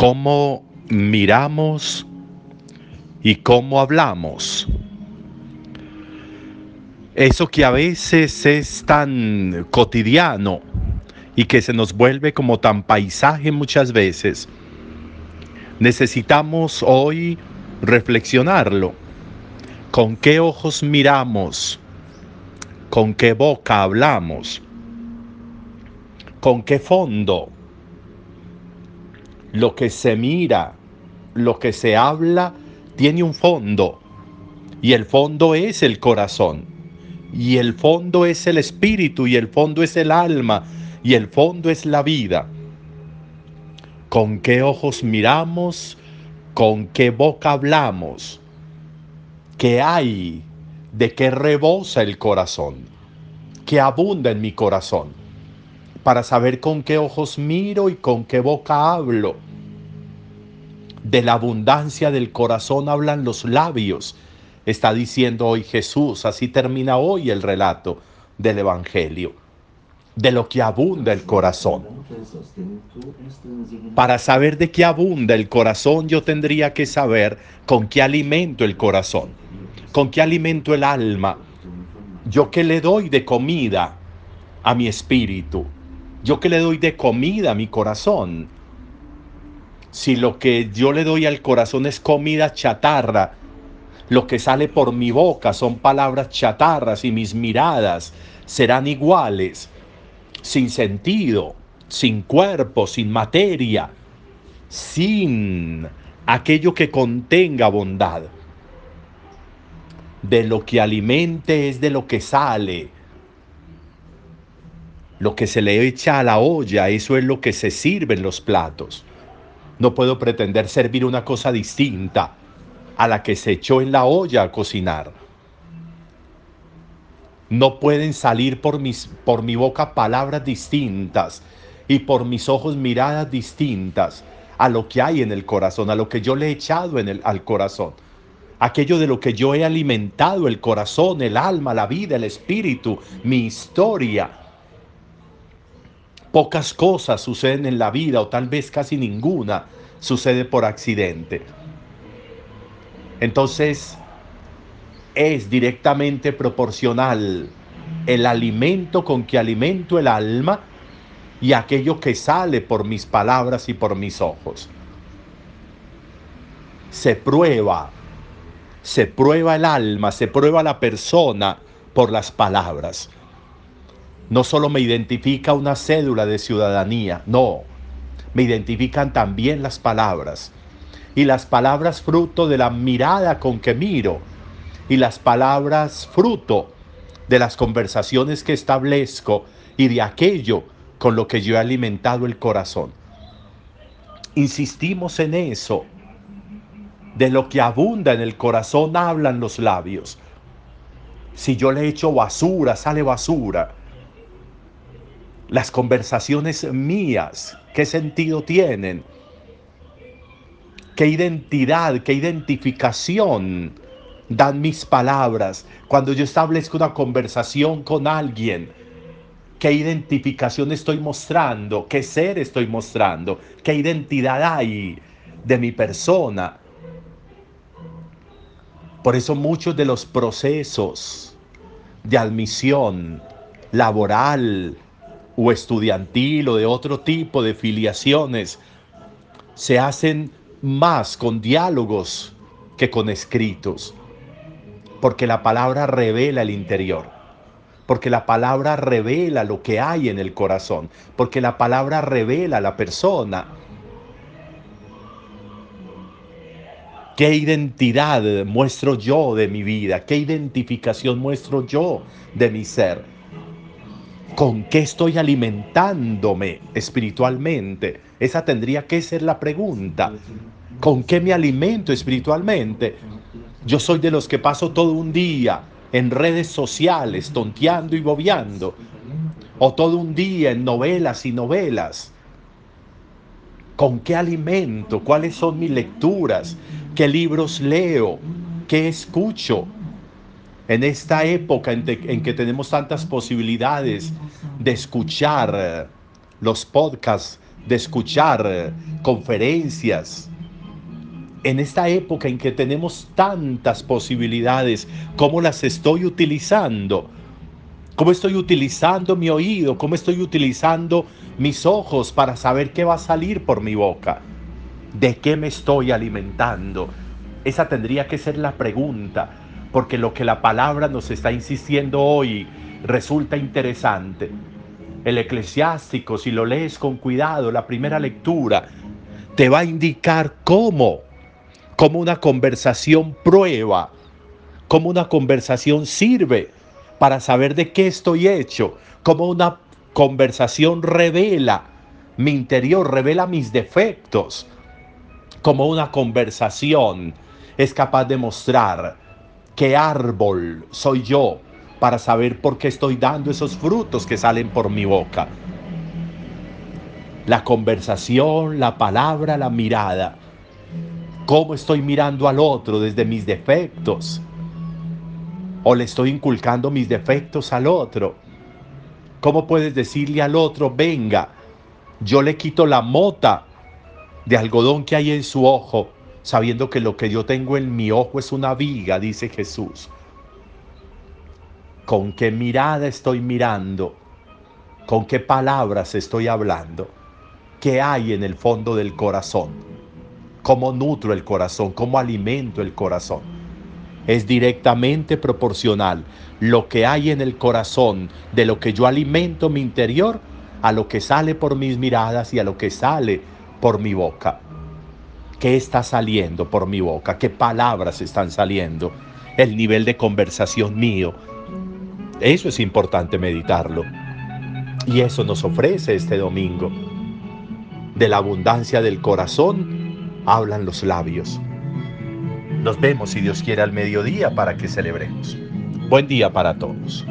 cómo miramos y cómo hablamos. Eso que a veces es tan cotidiano y que se nos vuelve como tan paisaje muchas veces, necesitamos hoy reflexionarlo. ¿Con qué ojos miramos? ¿Con qué boca hablamos? ¿Con qué fondo? Lo que se mira, lo que se habla, tiene un fondo. Y el fondo es el corazón. Y el fondo es el espíritu. Y el fondo es el alma. Y el fondo es la vida. ¿Con qué ojos miramos? ¿Con qué boca hablamos? ¿Qué hay? ¿De qué rebosa el corazón? ¿Qué abunda en mi corazón? Para saber con qué ojos miro y con qué boca hablo. De la abundancia del corazón hablan los labios, está diciendo hoy Jesús. Así termina hoy el relato del Evangelio de lo que abunda el corazón. Para saber de qué abunda el corazón, yo tendría que saber con qué alimento el corazón, con qué alimento el alma, yo que le doy de comida a mi espíritu, yo que le doy de comida a mi corazón. Si lo que yo le doy al corazón es comida chatarra, lo que sale por mi boca son palabras chatarras y mis miradas serán iguales sin sentido, sin cuerpo, sin materia, sin aquello que contenga bondad. De lo que alimente es de lo que sale. Lo que se le echa a la olla, eso es lo que se sirve en los platos. No puedo pretender servir una cosa distinta a la que se echó en la olla a cocinar. No pueden salir por, mis, por mi boca palabras distintas y por mis ojos miradas distintas a lo que hay en el corazón, a lo que yo le he echado en el, al corazón. Aquello de lo que yo he alimentado el corazón, el alma, la vida, el espíritu, mi historia. Pocas cosas suceden en la vida o tal vez casi ninguna sucede por accidente. Entonces, es directamente proporcional el alimento con que alimento el alma y aquello que sale por mis palabras y por mis ojos. Se prueba, se prueba el alma, se prueba la persona por las palabras. No solo me identifica una cédula de ciudadanía, no, me identifican también las palabras. Y las palabras fruto de la mirada con que miro, y las palabras fruto de las conversaciones que establezco y de aquello con lo que yo he alimentado el corazón. Insistimos en eso. De lo que abunda en el corazón hablan los labios. Si yo le echo basura, sale basura. Las conversaciones mías, ¿qué sentido tienen? ¿Qué identidad, qué identificación dan mis palabras, cuando yo establezco una conversación con alguien, qué identificación estoy mostrando, qué ser estoy mostrando, qué identidad hay de mi persona. Por eso muchos de los procesos de admisión laboral o estudiantil o de otro tipo de filiaciones se hacen más con diálogos que con escritos porque la palabra revela el interior, porque la palabra revela lo que hay en el corazón, porque la palabra revela la persona. ¿Qué identidad muestro yo de mi vida? ¿Qué identificación muestro yo de mi ser? ¿Con qué estoy alimentándome espiritualmente? Esa tendría que ser la pregunta. ¿Con qué me alimento espiritualmente? Yo soy de los que paso todo un día en redes sociales, tonteando y bobeando. O todo un día en novelas y novelas. ¿Con qué alimento? ¿Cuáles son mis lecturas? ¿Qué libros leo? ¿Qué escucho? En esta época en, que tenemos tantas posibilidades de escuchar los podcasts de escuchar eh, conferencias. En esta época en que tenemos tantas posibilidades, ¿cómo las estoy utilizando? ¿Cómo estoy utilizando mi oído? ¿Cómo estoy utilizando mis ojos para saber qué va a salir por mi boca? ¿De qué me estoy alimentando? Esa tendría que ser la pregunta, porque lo que la palabra nos está insistiendo hoy resulta interesante. El eclesiástico, si lo lees con cuidado, la primera lectura, te va a indicar cómo, cómo una conversación prueba, cómo una conversación sirve para saber de qué estoy hecho, cómo una conversación revela mi interior, revela mis defectos, como una conversación es capaz de mostrar qué árbol soy yo para saber por qué estoy dando esos frutos que salen por mi boca. La conversación, la palabra, la mirada. ¿Cómo estoy mirando al otro desde mis defectos? ¿O le estoy inculcando mis defectos al otro? ¿Cómo puedes decirle al otro, venga, yo le quito la mota de algodón que hay en su ojo sabiendo que lo que yo tengo en mi ojo es una viga, dice Jesús. ¿Con qué mirada estoy mirando? ¿Con qué palabras estoy hablando? ¿Qué hay en el fondo del corazón? ¿Cómo nutro el corazón? ¿Cómo alimento el corazón? Es directamente proporcional lo que hay en el corazón de lo que yo alimento mi interior a lo que sale por mis miradas y a lo que sale por mi boca. ¿Qué está saliendo por mi boca? ¿Qué palabras están saliendo? El nivel de conversación mío. Eso es importante meditarlo. Y eso nos ofrece este domingo. De la abundancia del corazón hablan los labios. Nos vemos si Dios quiere al mediodía para que celebremos. Buen día para todos.